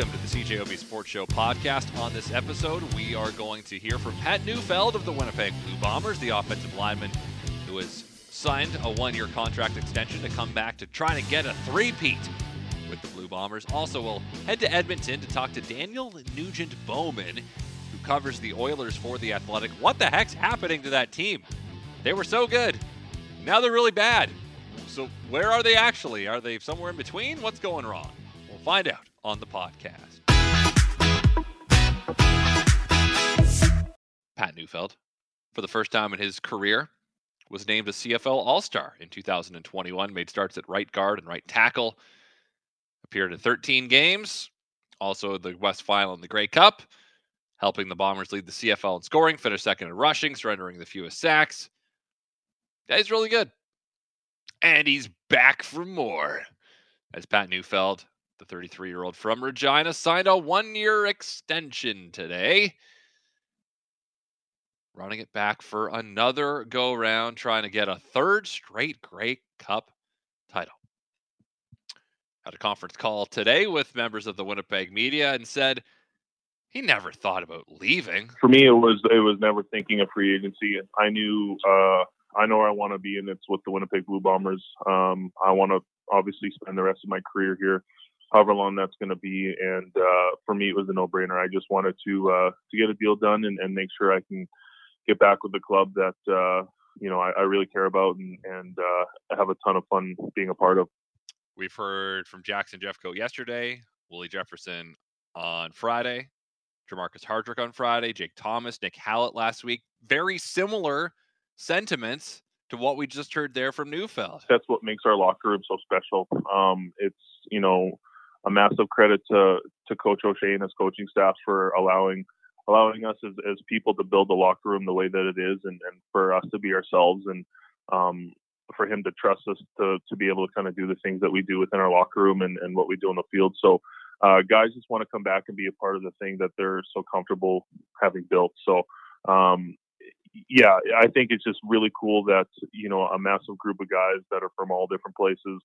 welcome to the CJOB Sports Show podcast. On this episode, we are going to hear from Pat Neufeld of the Winnipeg Blue Bombers, the offensive lineman who has signed a one year contract extension to come back to try to get a three-peat with the Blue Bombers. Also, we'll head to Edmonton to talk to Daniel Nugent Bowman, who covers the Oilers for The Athletic. What the heck's happening to that team? They were so good. Now they're really bad. So, where are they actually? Are they somewhere in between? What's going wrong? We'll find out on the podcast. Pat Neufeld, for the first time in his career, was named a CFL All Star in 2021, made starts at right guard and right tackle, appeared in 13 games, also the West Final and the Grey Cup, helping the Bombers lead the CFL in scoring, finished second in rushing, surrendering the fewest sacks. Guy's really good. And he's back for more. As Pat Neufeld, the 33 year old from Regina, signed a one year extension today. Running it back for another go round, trying to get a third straight Grey Cup title. Had a conference call today with members of the Winnipeg media and said he never thought about leaving. For me, it was it was never thinking of free agency. I knew uh, I know I want to be, and it's with the Winnipeg Blue Bombers. Um, I want to obviously spend the rest of my career here, however long that's going to be. And uh, for me, it was a no-brainer. I just wanted to uh, to get a deal done and, and, make sure I can get back with the club that uh, you know I, I, really care about and, and uh, have a ton of fun being a part of. We've heard from Jackson Jeffcoat yesterday, Willie Jefferson on Friday, Jermarcus Hardrick on Friday, Jake Thomas, Nick Hallett last week. Very similar sentiments to what we just heard there from Neufeld. That's what makes our locker room so special. Um, it's you know a massive credit to to Coach O'Shea and his coaching staff for allowing allowing us as, as people to build the locker room the way that it is, and, and for us to be ourselves, and um, for him to trust us to to be able to kind of do the things that we do within our locker room and, and what we do in the field. So. Uh, guys just want to come back and be a part of the thing that they're so comfortable having built. So um, yeah, I think it's just really cool that you know a massive group of guys that are from all different places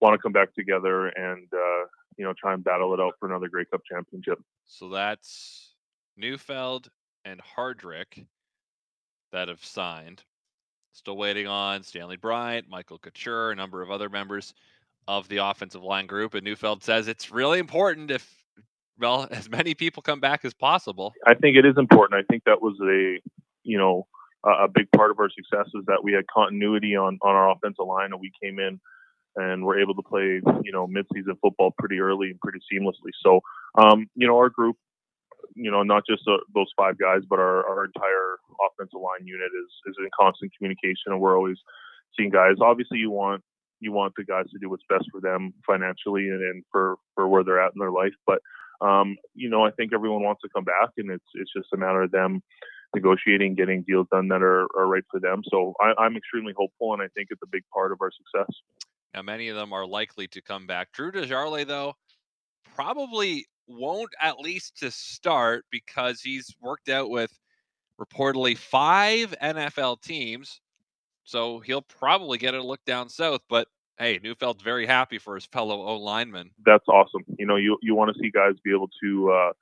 want to come back together and uh, you know try and battle it out for another Grey Cup championship. So that's Neufeld and Hardrick that have signed. Still waiting on Stanley Bryant, Michael Couture, a number of other members of the offensive line group. And Neufeld says it's really important if well as many people come back as possible. I think it is important. I think that was a you know, a, a big part of our success is that we had continuity on on our offensive line, and we came in and were able to play, you know, midseason football pretty early and pretty seamlessly. So, um, you know, our group, you know, not just uh, those five guys, but our, our entire offensive line unit is is in constant communication, and we're always seeing guys. Obviously, you want you want the guys to do what's best for them financially and, and for for where they're at in their life, but um, you know, I think everyone wants to come back, and it's it's just a matter of them negotiating, getting deals done that are, are right for them. So I, am extremely hopeful, and I think it's a big part of our success. Now, many of them are likely to come back. Drew Desjardins, though, probably won't at least to start because he's worked out with reportedly five NFL teams. So he'll probably get a look down south. But hey, Neufeld's very happy for his fellow O lineman. That's awesome. You know, you you want to see guys be able to uh,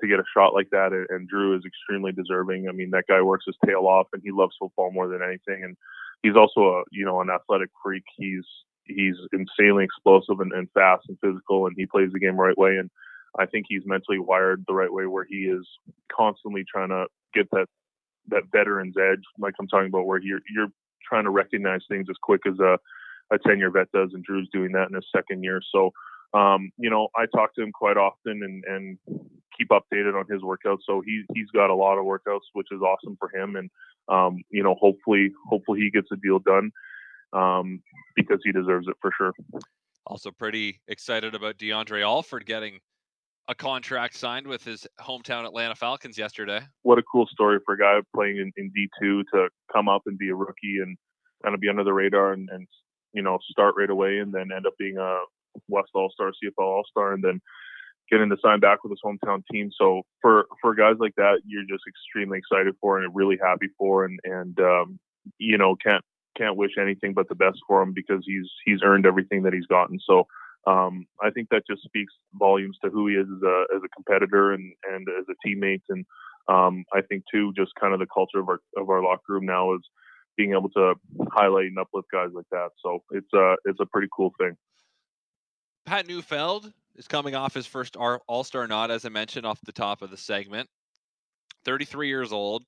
to get a shot like that. And, and Drew is extremely deserving. I mean, that guy works his tail off, and he loves football more than anything. And he's also a you know an athletic freak. He's he's insanely explosive and, and fast and physical, and he plays the game right way. And I think he's mentally wired the right way, where he is constantly trying to get that that veteran's edge, like I'm talking about, where you're you're trying to recognize things as quick as a a 10 year vet does, and Drew's doing that in his second year. So, um, you know, I talk to him quite often and, and keep updated on his workouts. So he he's got a lot of workouts, which is awesome for him. And um, you know, hopefully hopefully he gets a deal done um, because he deserves it for sure. Also, pretty excited about DeAndre Alford getting a contract signed with his hometown Atlanta Falcons yesterday. What a cool story for a guy playing in, in D2 to come up and be a rookie and kind of be under the radar and, and you know start right away and then end up being a West All Star, CFL All Star, and then getting to sign back with his hometown team. So for for guys like that, you're just extremely excited for and really happy for, and and um, you know can't can't wish anything but the best for him because he's he's earned everything that he's gotten. So um, I think that just speaks volumes to who he is as a as a competitor and and as a teammate. And um, I think too, just kind of the culture of our of our locker room now is being able to highlight and uplift guys like that. So it's a it's a pretty cool thing. Pat Neufeld is coming off his first All Star nod, as I mentioned off the top of the segment. 33 years old.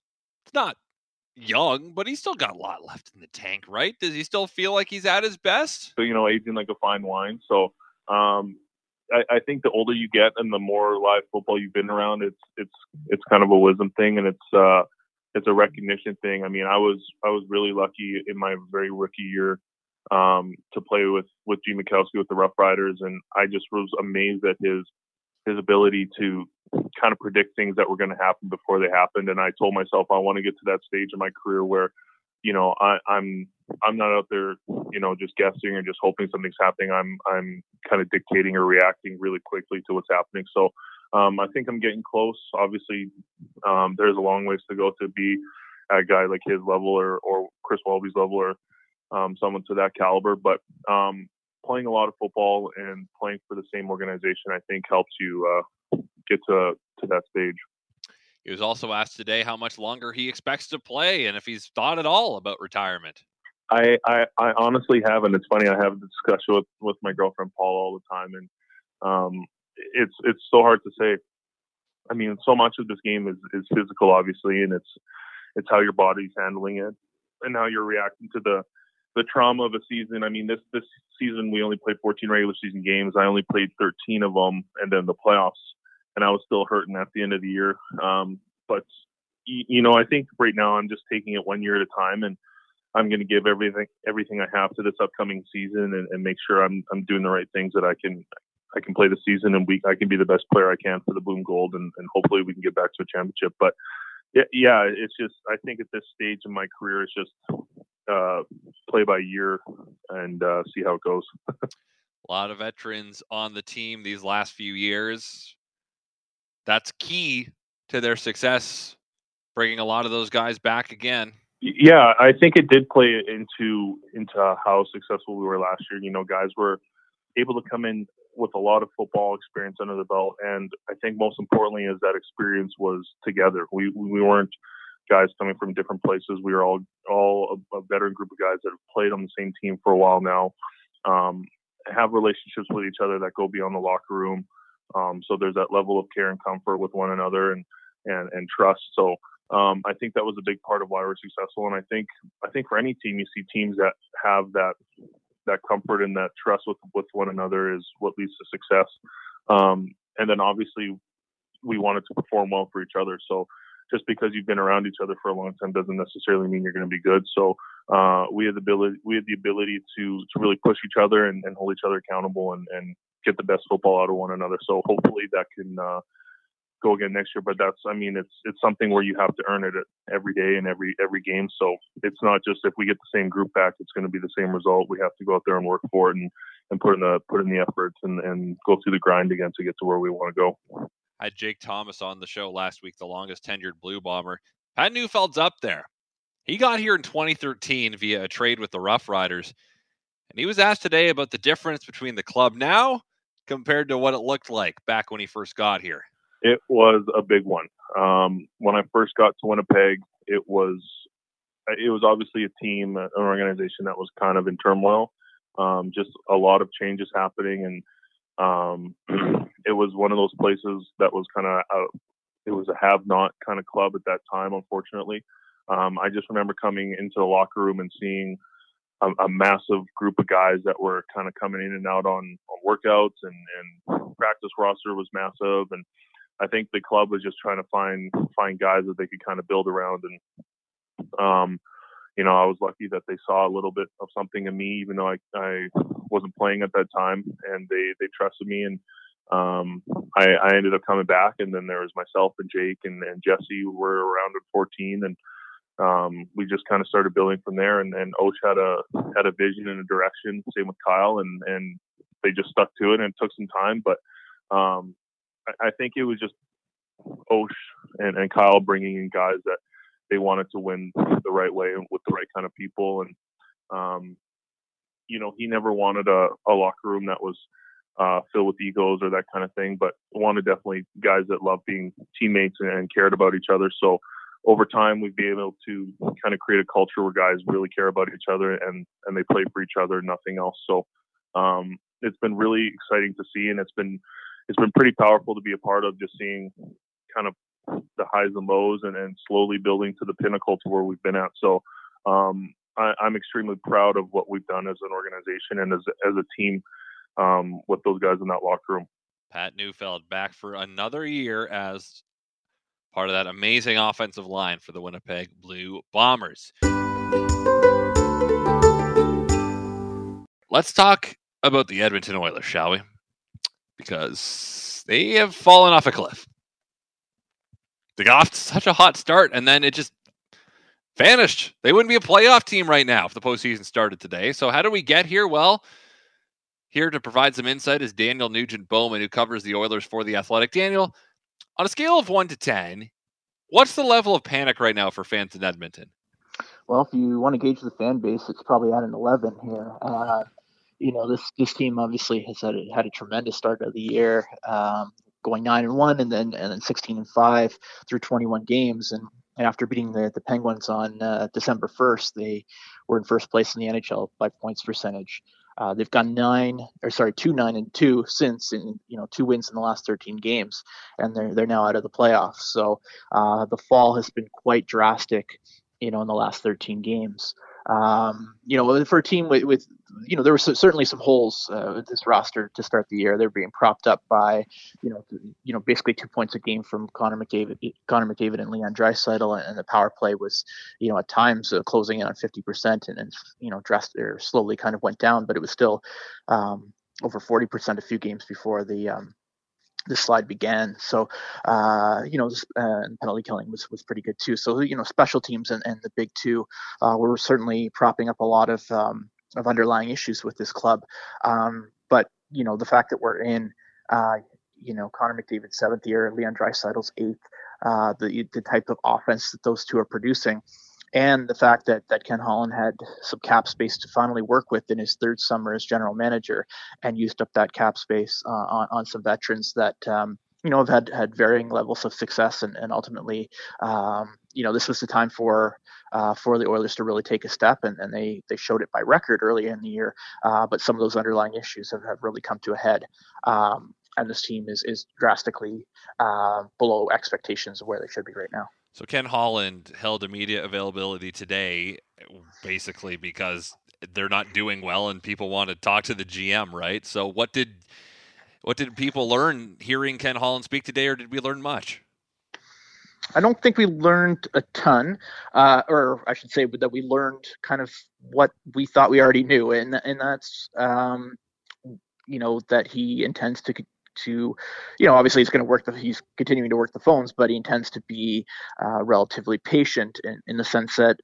It's not young, but he's still got a lot left in the tank, right? Does he still feel like he's at his best? So, you know, aging like a fine wine. So, um, I, I, think the older you get and the more live football you've been around, it's it's it's kind of a wisdom thing and it's uh it's a recognition thing. I mean, I was I was really lucky in my very rookie year um, to play with with Gene Makowsky with the Rough Riders, and I just was amazed at his his ability to kind of predict things that were going to happen before they happened. And I told myself I want to get to that stage in my career where, you know, I, I'm I'm not out there, you know, just guessing or just hoping something's happening. I'm I'm kind of dictating or reacting really quickly to what's happening. So um, I think I'm getting close. Obviously, um, there's a long ways to go to be a guy like his level or or Chris Walby's level or um, someone to that caliber. But um, playing a lot of football and playing for the same organization, I think, helps you uh, get to to that stage. He was also asked today how much longer he expects to play and if he's thought at all about retirement. I, I, I honestly haven't. It's funny. I have a discussion with, with my girlfriend Paul all the time, and um, it's it's so hard to say. I mean, so much of this game is, is physical, obviously, and it's it's how your body's handling it and how you're reacting to the the trauma of a season. I mean, this this season we only played 14 regular season games. I only played 13 of them, and then the playoffs, and I was still hurting at the end of the year. Um, but you know, I think right now I'm just taking it one year at a time, and I'm going to give everything everything I have to this upcoming season, and, and make sure I'm I'm doing the right things that I can I can play the season, and we I can be the best player I can for the Blue and Gold, and, and hopefully we can get back to a championship. But yeah, yeah, it's just I think at this stage in my career, it's just uh, play by year and uh, see how it goes. a lot of veterans on the team these last few years. That's key to their success, bringing a lot of those guys back again. Yeah, I think it did play into into how successful we were last year. You know, guys were able to come in with a lot of football experience under the belt, and I think most importantly is that experience was together. We we weren't guys coming from different places. We are all all a, a veteran group of guys that have played on the same team for a while now. Um, have relationships with each other that go beyond the locker room. Um, so there's that level of care and comfort with one another and and, and trust. So um, I think that was a big part of why we're successful. And I think I think for any team, you see teams that have that that comfort and that trust with with one another is what leads to success. Um, and then obviously we wanted to perform well for each other. So just because you've been around each other for a long time doesn't necessarily mean you're going to be good. So uh, we had the ability we had the ability to to really push each other and, and hold each other accountable and, and get the best football out of one another. So hopefully that can uh, go again next year. But that's I mean it's it's something where you have to earn it every day and every every game. So it's not just if we get the same group back, it's going to be the same result. We have to go out there and work for it and, and put in the put in the efforts and, and go through the grind again to get to where we want to go had Jake Thomas on the show last week, the longest tenured Blue Bomber. Pat Neufeld's up there. He got here in 2013 via a trade with the Rough Riders. And he was asked today about the difference between the club now compared to what it looked like back when he first got here. It was a big one. Um, when I first got to Winnipeg, it was it was obviously a team, an organization that was kind of in turmoil. Um, just a lot of changes happening, and um, it was one of those places that was kind of it was a have-not kind of club at that time, unfortunately. Um, I just remember coming into the locker room and seeing a, a, massive group of guys that were kind of coming in and out on, on workouts and, and practice roster was massive. And I think the club was just trying to find find guys that they could kind of build around. And um, you know, I was lucky that they saw a little bit of something in me, even though I, I wasn't playing at that time, and they they trusted me, and um, I, I ended up coming back. And then there was myself and Jake and, and Jesse who were around at 14, and um, we just kind of started building from there. And, then Osh had a had a vision and a direction. Same with Kyle, and and they just stuck to it. And it took some time, but um, I, I think it was just Osh and, and Kyle bringing in guys that they wanted to win the right way and with the right kind of people. And, um, you know, he never wanted a, a locker room that was uh, filled with egos or that kind of thing. But wanted definitely guys that love being teammates and, and cared about each other. So over time, we've been able to kind of create a culture where guys really care about each other and and they play for each other, nothing else. So um, it's been really exciting to see, and it's been it's been pretty powerful to be a part of. Just seeing kind of highs and lows, and, and slowly building to the pinnacle to where we've been at. So um, I, am extremely proud of what we've done as an organization and as as a team um, with those guys in that locker room. Pat Neufeld back for another year as part of that amazing offensive line for the Winnipeg Blue Bombers. Let's talk about the Edmonton Oilers, shall we? Because they have fallen off a cliff. They got such a hot start, and then it just vanished. They wouldn't be a playoff team right now if the postseason started today. So, how do we get here? Well, here to provide some insight is Daniel Nugent Bowman, who covers the Oilers for The Athletic. Daniel, on a scale of 1 to 10, what's the level of panic right now for fans in Edmonton? Well, if you want to gauge the fan base, it's probably at an 11 here. Uh, you know, this this team obviously has had a, had a tremendous start of the year, um, going nine and one, and then and then 16 and five through 21 games, and, and after beating the the Penguins on uh, December 1st, they were in first place in the NHL by points percentage. Uh, they've gone nine, or sorry, two nine and two since, in you know two wins in the last 13 games, and they're they're now out of the playoffs. So uh, the fall has been quite drastic, you know, in the last 13 games. Um, you know, for a team with, with you know, there were certainly some holes uh, with this roster to start the year. They're being propped up by, you know, you know, basically two points a game from Connor McDavid, Connor McDavid and Leon Draisaitl, and the power play was, you know, at times uh, closing in on 50%, and, and you know, dressed or slowly kind of went down, but it was still um, over 40% a few games before the um, the slide began. So, uh, you know, uh, penalty killing was, was pretty good too. So, you know, special teams and, and the big two uh, were certainly propping up a lot of um, of underlying issues with this club. Um, but you know, the fact that we're in, uh, you know, Connor McDavid's seventh year, Leon Draisaitl's eighth, uh, the the type of offense that those two are producing and the fact that that Ken Holland had some cap space to finally work with in his third summer as general manager, and used up that cap space uh, on on some veterans that. Um, you know, have had had varying levels of success, and, and ultimately, um, you know, this was the time for uh, for the Oilers to really take a step, and, and they they showed it by record early in the year. Uh, but some of those underlying issues have, have really come to a head, um, and this team is is drastically uh, below expectations of where they should be right now. So Ken Holland held immediate availability today, basically because they're not doing well and people want to talk to the GM, right? So what did what did people learn hearing Ken Holland speak today, or did we learn much? I don't think we learned a ton, uh, or I should say that we learned kind of what we thought we already knew, and and that's um, you know that he intends to to, you know, obviously he's going to work the, he's continuing to work the phones, but he intends to be uh, relatively patient in, in the sense that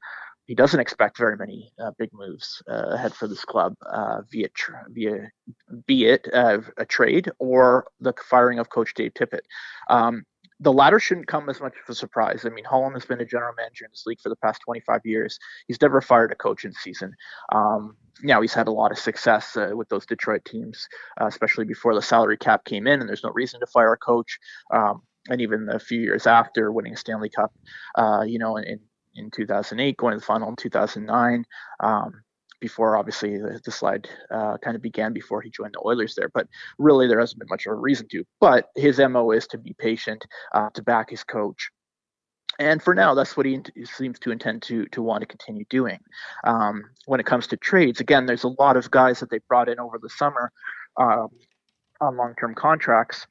he doesn't expect very many uh, big moves uh, ahead for this club uh, via via be it uh, a trade or the firing of Coach Dave Tippett. Um, the latter shouldn't come as much of a surprise. I mean, Holland has been a general manager in this league for the past 25 years. He's never fired a coach in season. Um, now he's had a lot of success uh, with those Detroit teams, uh, especially before the salary cap came in, and there's no reason to fire a coach. Um, and even a few years after winning a Stanley Cup, uh, you know, in in 2008, going to the final in 2009. Um, before obviously the, the slide uh, kind of began before he joined the Oilers there. But really, there hasn't been much of a reason to. But his mo is to be patient, uh, to back his coach. And for now, that's what he seems to intend to to want to continue doing. Um, when it comes to trades, again, there's a lot of guys that they brought in over the summer uh, on long-term contracts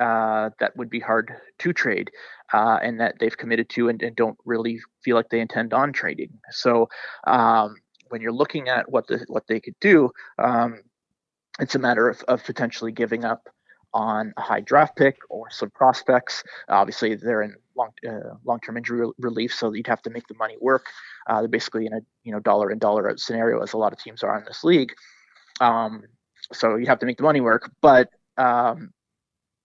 uh, that would be hard to trade, uh, and that they've committed to and, and, don't really feel like they intend on trading. So um, when you're looking at what the what they could do, um, it's a matter of, of potentially giving up on a high draft pick or some prospects. Obviously, they're in long uh, long term injury relief, so you'd have to make the money work. Uh, they're basically in a you know dollar in dollar out scenario, as a lot of teams are in this league. Um, so you have to make the money work, but um,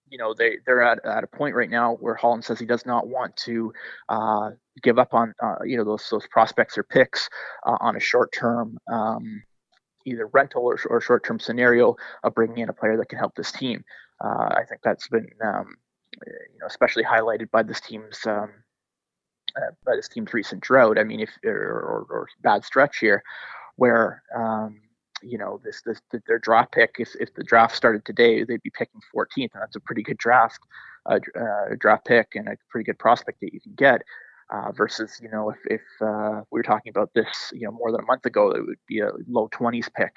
you know they they're at, at a point right now where Holland says he does not want to uh, give up on uh, you know those those prospects or picks uh, on a short term um, either rental or, or short-term scenario of bringing in a player that can help this team. Uh, I think that's been um, you know especially highlighted by this team's um, uh, by this team's recent drought. I mean, if or, or, or bad stretch here, where um, you know this this their draft pick. If if the draft started today, they'd be picking 14th, and that's a pretty good draft uh, uh, draft pick and a pretty good prospect that you can get. Uh, versus, you know, if, if uh, we were talking about this, you know, more than a month ago, it would be a low 20s pick.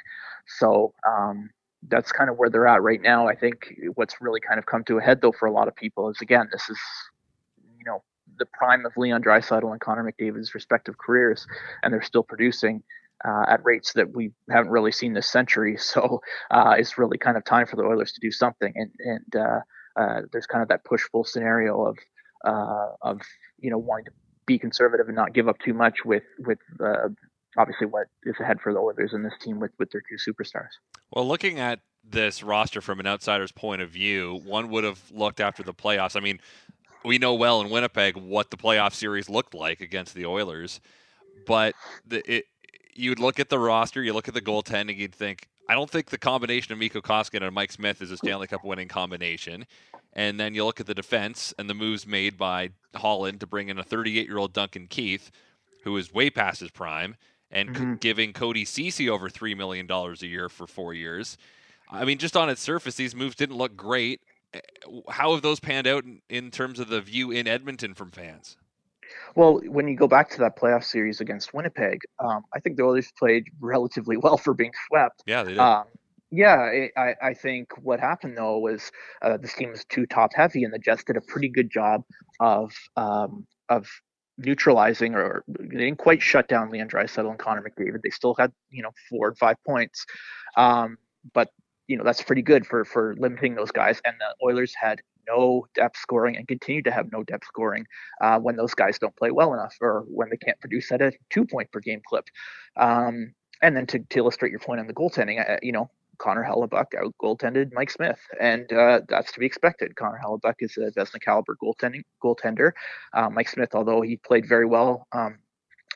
So um, that's kind of where they're at right now. I think what's really kind of come to a head, though, for a lot of people is again, this is, you know, the prime of Leon Draisaitl and Connor McDavid's respective careers, and they're still producing. Uh, at rates that we haven't really seen this century, so uh, it's really kind of time for the Oilers to do something. And and uh, uh there's kind of that push pull scenario of uh, of you know wanting to be conservative and not give up too much with with uh, obviously what is ahead for the Oilers and this team with with their two superstars. Well, looking at this roster from an outsider's point of view, one would have looked after the playoffs. I mean, we know well in Winnipeg what the playoff series looked like against the Oilers, but the, it, you'd look at the roster, you look at the goaltending, you'd think, I don't think the combination of Mikko Koskinen and Mike Smith is a Stanley Cup winning combination. And then you look at the defense and the moves made by Holland to bring in a 38 year old Duncan Keith, who is way past his prime, and mm-hmm. giving Cody Ceci over $3 million a year for four years. I mean, just on its surface, these moves didn't look great. Eh, how have those panned out in, in terms of the view in Edmonton from fans? Well, when you go back to that playoff series against Winnipeg, um, I think the Oilers played relatively well for being swept. Yeah, they did. Um, yeah, I, I think what happened though was uh, this team was too top heavy, and the Jets did a pretty good job of um, of neutralizing or they didn't quite shut down Leon Draisaitl and Connor McDavid. They still had you know four and five points, um, but you know that's pretty good for for limiting those guys. And the Oilers had no depth scoring and continue to have no depth scoring uh, when those guys don't play well enough or when they can't produce at a two point per game clip. Um, and then to, to illustrate your point on the goaltending, uh, you know, Connor Hellebuyck out goaltended Mike Smith, and uh, that's to be expected. Connor Hellebuyck is a Vezina caliber goaltending goaltender. Uh, Mike Smith, although he played very well um,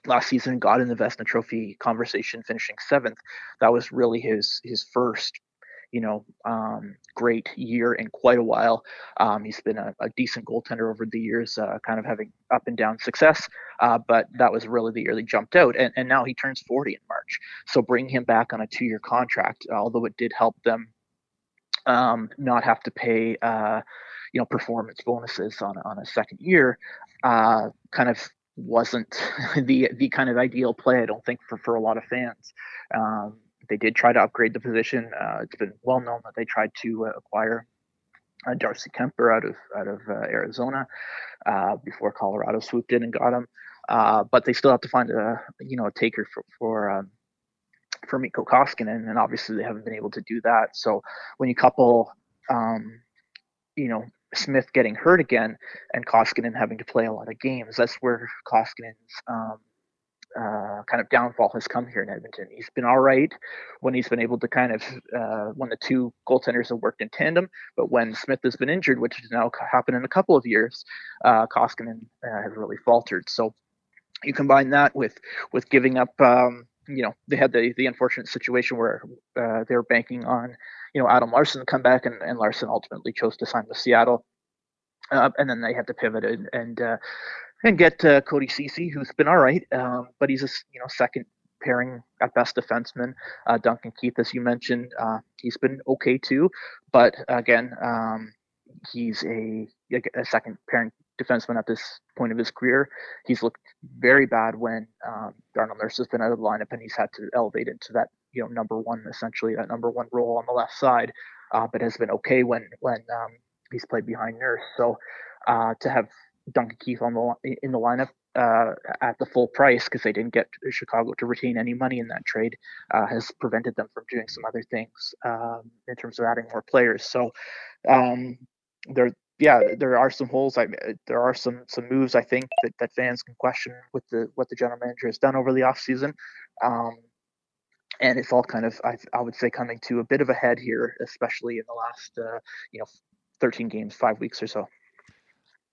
last season, got in the Vezina Trophy conversation, finishing seventh. That was really his his first you know, um, great year in quite a while. Um, he's been a, a, decent goaltender over the years, uh, kind of having up and down success. Uh, but that was really the year he jumped out, and, and now he turns 40 in March. So bring him back on a two-year contract, although it did help them um, not have to pay, uh, you know, performance bonuses on on a second year. Uh, kind of wasn't the the kind of ideal play, I don't think, for for a lot of fans. Um, they did try to upgrade the position. Uh, it's been well known that they tried to uh, acquire uh, Darcy Kuemper out of out of uh, Arizona before Colorado swooped in and got him. But they still have to find a you know a taker for for um, for Mikko Koskinen, and obviously they haven't been able to do that. So when you couple um, you know Smith getting hurt again and Koskinen having to play a lot of games, that's where Koskinen's um, uh, kind of downfall has come here in Edmonton. He's been all right when he's been able to kind of uh, when the two goaltenders have worked in tandem, but when Smith has been injured, which has now happened in a couple of years, uh, Koskinen uh, has really faltered. So you combine that with with giving up. Um, you know, they had the the unfortunate situation where uh, they were banking on you know Adam Larsson to come back, and, and Larsson ultimately chose to sign with Seattle. Uh, and then they had to pivot and, and uh, and get uh, Cody Ceci, who's been all right, um, but he's a you know second pairing at best defenseman. Uh, Duncan Keith, as you mentioned, uh, he's been okay too, but again, um, he's a, a second pairing defenseman at this point of his career. He's looked very bad when um, Darnell Nurse has been out of the lineup, and he's had to elevate into that you know number one, essentially that number one role on the left side, uh, but has been okay when when um, he's played behind Nurse. So uh, to have Duncan Keith on the in the lineup uh, at the full price because they didn't get Chicago to retain any money in that trade uh, has prevented them from doing some other things um, in terms of adding more players. So um, there, yeah, there are some holes. I there are some some moves I think that, that fans can question with the what the general manager has done over the offseason. Um, and it's all kind of I, I would say coming to a bit of a head here, especially in the last uh, you know 13 games, five weeks or so.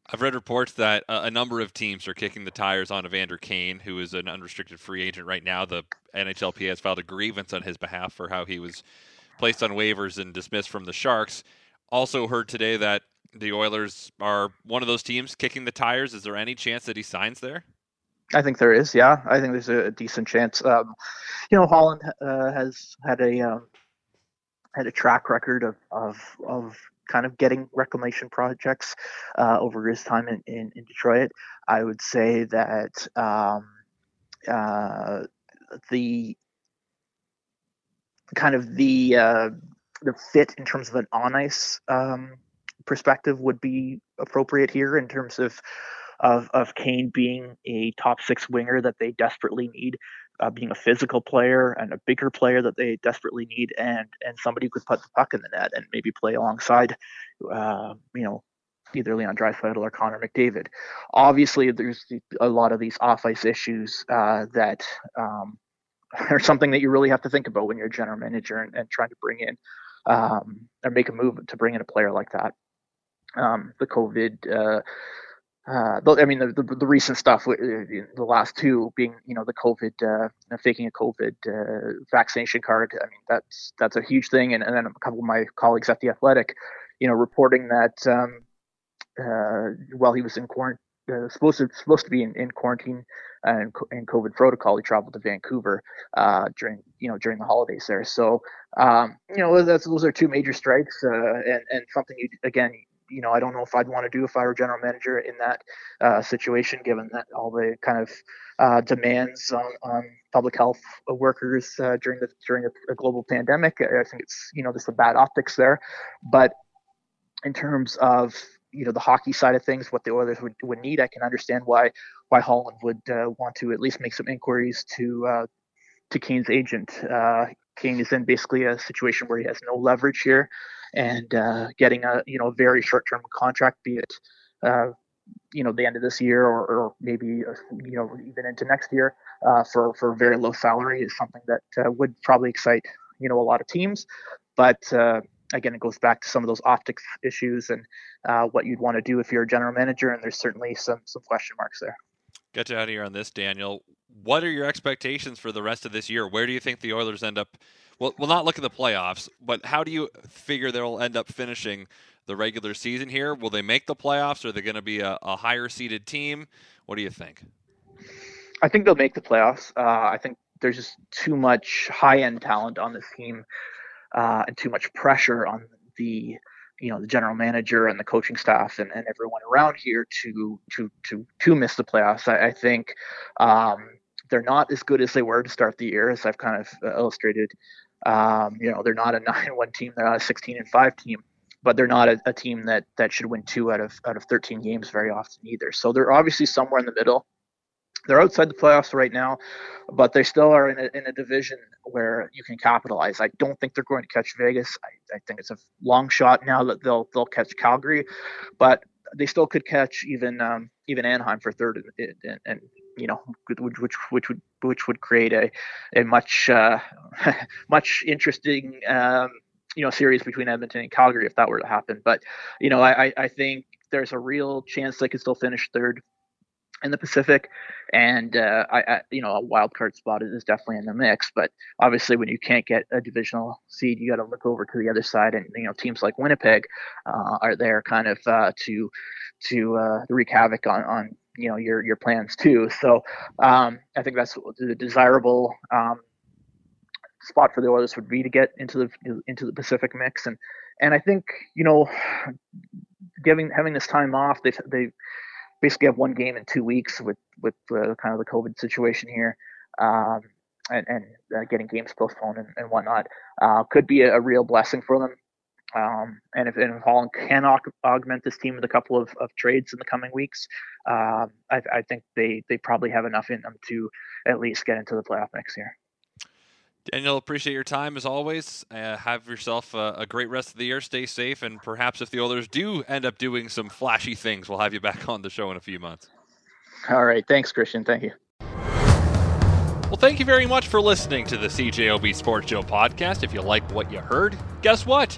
I've read reports that a number of teams are kicking the tires on Evander Kane, who is an unrestricted free agent right now. The NHLPA has filed a grievance on his behalf for how he was placed on waivers and dismissed from the Sharks. Also heard today that the Oilers are one of those teams kicking the tires. Is there any chance that he signs there? I think there is. Yeah, I think there's a decent chance. Um, you know, Holland uh, has had a um, had a track record of, of of kind of getting reclamation projects uh, over his time in, in, in, Detroit. I would say that um, uh, the kind of the uh, the fit in terms of an on ice um, perspective would be appropriate here in terms of of of Kane being a top six winger that they desperately need, uh, being a physical player and a bigger player that they desperately need, and and somebody who could put the puck in the net and maybe play alongside, uh, you know, either Leon Draisaitl or Connor McDavid. Obviously, there's a lot of these off ice issues uh, that um, are something that you really have to think about when you're a general manager and, and trying to bring in um, or make a move to bring in a player like that. Um, the COVID uh, I mean, the, the, the recent stuff, uh, the last two being, you know, the COVID, uh, faking a COVID uh, vaccination card. I mean, that's that's a huge thing. And, and then a couple of my colleagues at the Athletic, you know, reporting that um, uh, while he was in quarantine, uh, supposed to supposed to be in, in quarantine and COVID protocol, he traveled to Vancouver during, you know, during the holidays there. So, um, you know, those are two major strikes, and and something you again you know, I don't know if I'd want to do if I were general manager in that uh, situation, given that all the kind of uh, demands on, on, public health workers uh, during the during a, a, global pandemic. I think it's you know there's some bad optics there, but in terms of you know the hockey side of things, what the Oilers would, would need, I can understand why why Holland would uh, want to at least make some inquiries to uh, to Kane's agent. Uh, Kane is in basically a situation where he has no leverage here and uh, getting a you know very short term contract, be it uh, you know the end of this year or, or maybe uh, you know even into next year uh, for for very low salary is something that uh, would probably excite you know a lot of teams, but uh, again, it goes back to some of those optics issues and what you'd want to do if you're a general manager, and there's certainly some some question marks there. Get you out of here on this, Daniel. What are your expectations for the rest of this year? Where do you think the Oilers end up well, we'll not look at the playoffs, but how do you figure they'll end up finishing the regular season here? Will they make the playoffs? Are they going to be a, a higher seeded team? What do you think? I think they'll make the playoffs. Uh, I think there's just too much high end talent on this team uh, and too much pressure on the you know the general manager and the coaching staff and, and everyone around here to to to to miss the playoffs. I, I think um, they're not as good as they were to start the year, as I've kind of uh, illustrated um, you know, they're not a nine-one team; they're not a sixteen and five team, but they're not a, a, team that that should win two out of out of thirteen games very often either. So they're obviously somewhere in the middle. They're outside the playoffs right now, but they still are in a, in a division where you can capitalize. I don't think they're going to catch Vegas. I, I think it's a long shot now that they'll they'll catch Calgary, but they still could catch even um, even Anaheim for third, and, and, and you know, which which which would which would create a a much uh, much interesting um, you know series between Edmonton and Calgary if that were to happen. But you know, I I think there's a real chance they could still finish third in the Pacific, and uh, I, I, you know a wild card spot is definitely in the mix. But obviously, when you can't get a divisional seed, you got to look over to the other side, and you know teams like Winnipeg uh, are there kind of uh, to to uh, wreak havoc on on you know your your plans too. So um, I think that's the desirable um, spot for the Oilers would be to get into the into the Pacific mix, and and I think you know giving having this time off, they they basically have one game in two weeks with with uh, kind of the COVID situation here. Um, and, and uh, getting games postponed and, and whatnot uh, could be a, a real blessing for them. Um, and, if, and if Holland can aug- augment this team with a couple of, of trades in the coming weeks, uh, I, I, think they, they probably have enough in them to at least get into the playoff next year. Daniel, appreciate your time as always. Uh, have yourself a, a, great rest of the year. Stay safe, and perhaps if the Oilers do end up doing some flashy things, we'll have you back on the show in a few months. All right. Thanks, Christian. Thank you. Well, thank you very much for listening to the CJOB Sports Show podcast. If you like what you heard, guess what?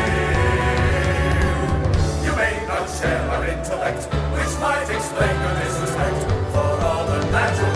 share our intellect, which might explain your disrespect for all the natural.